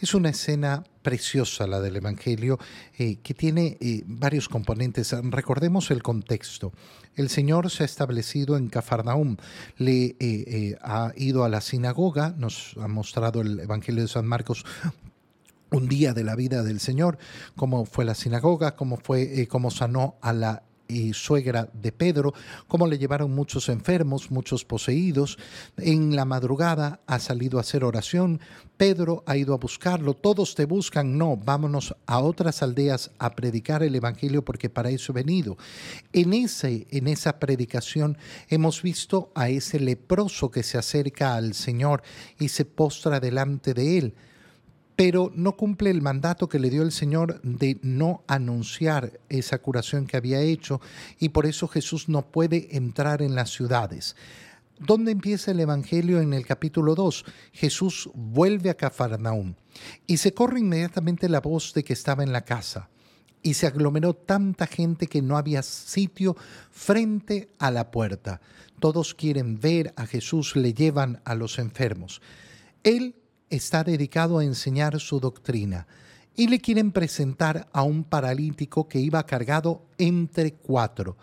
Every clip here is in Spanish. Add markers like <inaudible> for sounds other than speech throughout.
Es una escena preciosa la del Evangelio eh, que tiene eh, varios componentes. Recordemos el contexto. El Señor se ha establecido en Cafarnaum, le eh, ha ido a la sinagoga, nos ha mostrado el Evangelio de San Marcos un día de la vida del Señor, cómo fue la sinagoga, cómo fue, cómo sanó a la y suegra de Pedro, cómo le llevaron muchos enfermos, muchos poseídos. En la madrugada ha salido a hacer oración, Pedro ha ido a buscarlo, todos te buscan, no, vámonos a otras aldeas a predicar el Evangelio porque para eso he venido. En, ese, en esa predicación hemos visto a ese leproso que se acerca al Señor y se postra delante de él pero no cumple el mandato que le dio el Señor de no anunciar esa curación que había hecho y por eso Jesús no puede entrar en las ciudades. ¿Dónde empieza el Evangelio en el capítulo 2? Jesús vuelve a Cafarnaúm y se corre inmediatamente la voz de que estaba en la casa y se aglomeró tanta gente que no había sitio frente a la puerta. Todos quieren ver a Jesús, le llevan a los enfermos. Él está dedicado a enseñar su doctrina y le quieren presentar a un paralítico que iba cargado entre cuatro,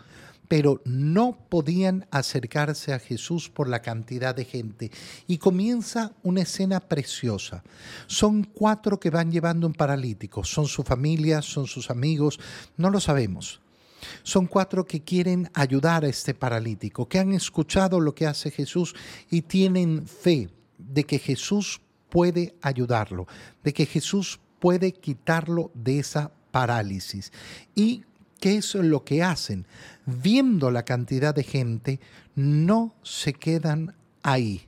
pero no podían acercarse a Jesús por la cantidad de gente. Y comienza una escena preciosa. Son cuatro que van llevando un paralítico, son su familia, son sus amigos, no lo sabemos. Son cuatro que quieren ayudar a este paralítico, que han escuchado lo que hace Jesús y tienen fe de que Jesús puede ayudarlo, de que Jesús puede quitarlo de esa parálisis. ¿Y qué es lo que hacen? Viendo la cantidad de gente, no se quedan ahí.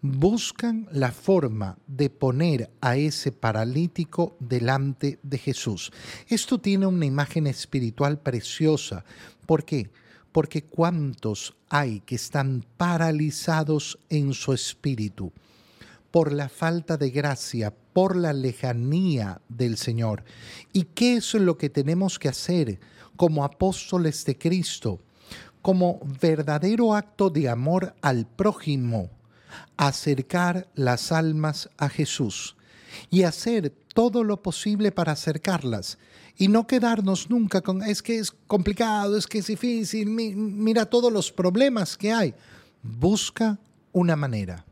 Buscan la forma de poner a ese paralítico delante de Jesús. Esto tiene una imagen espiritual preciosa. ¿Por qué? Porque cuántos hay que están paralizados en su espíritu por la falta de gracia, por la lejanía del Señor. ¿Y qué es lo que tenemos que hacer como apóstoles de Cristo? Como verdadero acto de amor al prójimo, acercar las almas a Jesús y hacer todo lo posible para acercarlas y no quedarnos nunca con es que es complicado, es que es difícil, mira todos los problemas que hay. Busca una manera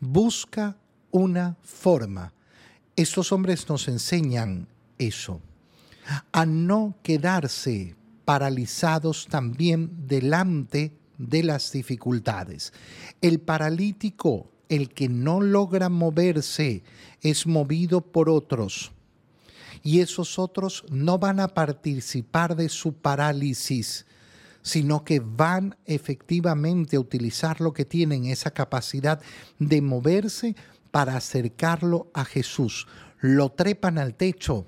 busca una forma. Estos hombres nos enseñan eso, a no quedarse paralizados también delante de las dificultades. El paralítico, el que no logra moverse, es movido por otros. Y esos otros no van a participar de su parálisis, sino que van efectivamente a utilizar lo que tienen, esa capacidad de moverse para acercarlo a Jesús. Lo trepan al techo.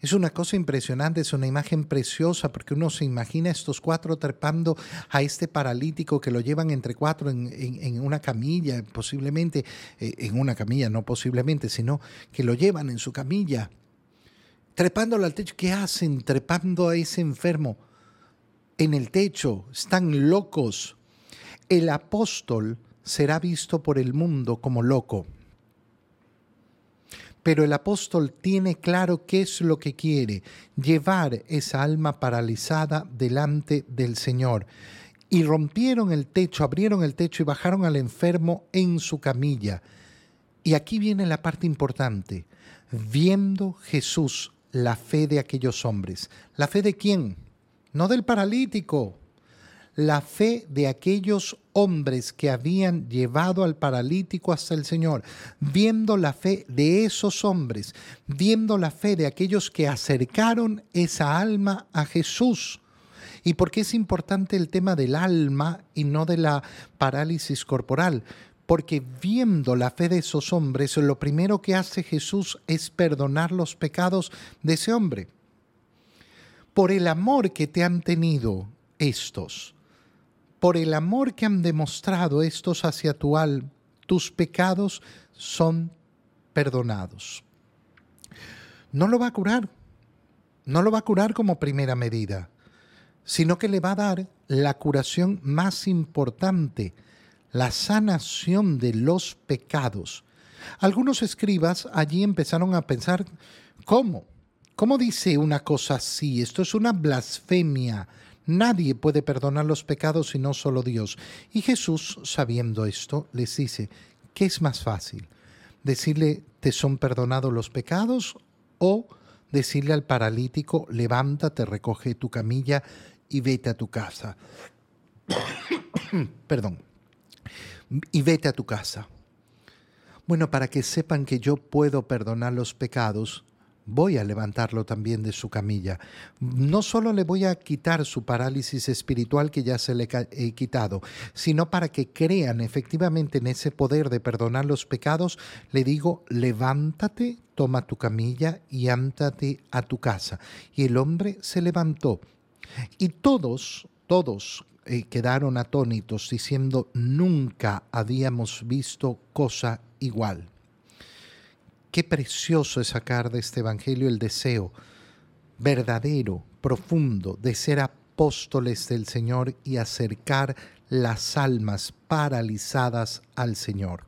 Es una cosa impresionante, es una imagen preciosa, porque uno se imagina estos cuatro trepando a este paralítico que lo llevan entre cuatro en, una camilla, posiblemente, eh, en una camilla, no posiblemente, sino que lo llevan en su camilla, trepándolo al techo. ¿Qué hacen trepando a ese enfermo? En el techo, están locos. El apóstol será visto por el mundo como loco. Pero el apóstol tiene claro qué es lo que quiere, llevar esa alma paralizada delante del Señor. Y rompieron el techo, abrieron el techo y bajaron al enfermo en su camilla. Y aquí viene la parte importante. Viendo Jesús la fe de aquellos hombres. ¿La fe de quién? No del paralítico, la fe de aquellos hombres que habían llevado al paralítico hasta el Señor, viendo la fe de esos hombres, viendo la fe de aquellos que acercaron esa alma a Jesús. ¿Y por qué es importante el tema del alma y no de la parálisis corporal? Porque viendo la fe de esos hombres, lo primero que hace Jesús es perdonar los pecados de ese hombre por el amor que te han tenido estos, por el amor que han demostrado estos hacia tu alma, tus pecados son perdonados. No lo va a curar, no lo va a curar como primera medida, sino que le va a dar la curación más importante, la sanación de los pecados. Algunos escribas allí empezaron a pensar, ¿cómo? ¿Cómo dice una cosa así? Esto es una blasfemia. Nadie puede perdonar los pecados sino solo Dios. Y Jesús, sabiendo esto, les dice, ¿qué es más fácil? ¿Decirle, te son perdonados los pecados? ¿O decirle al paralítico, levántate, recoge tu camilla y vete a tu casa? <coughs> Perdón. Y vete a tu casa. Bueno, para que sepan que yo puedo perdonar los pecados, voy a levantarlo también de su camilla. No solo le voy a quitar su parálisis espiritual que ya se le he quitado, sino para que crean efectivamente en ese poder de perdonar los pecados, le digo, levántate, toma tu camilla y ántate a tu casa. Y el hombre se levantó. Y todos, todos eh, quedaron atónitos diciendo, nunca habíamos visto cosa igual. Qué precioso es sacar de este Evangelio el deseo verdadero, profundo, de ser apóstoles del Señor y acercar las almas paralizadas al Señor.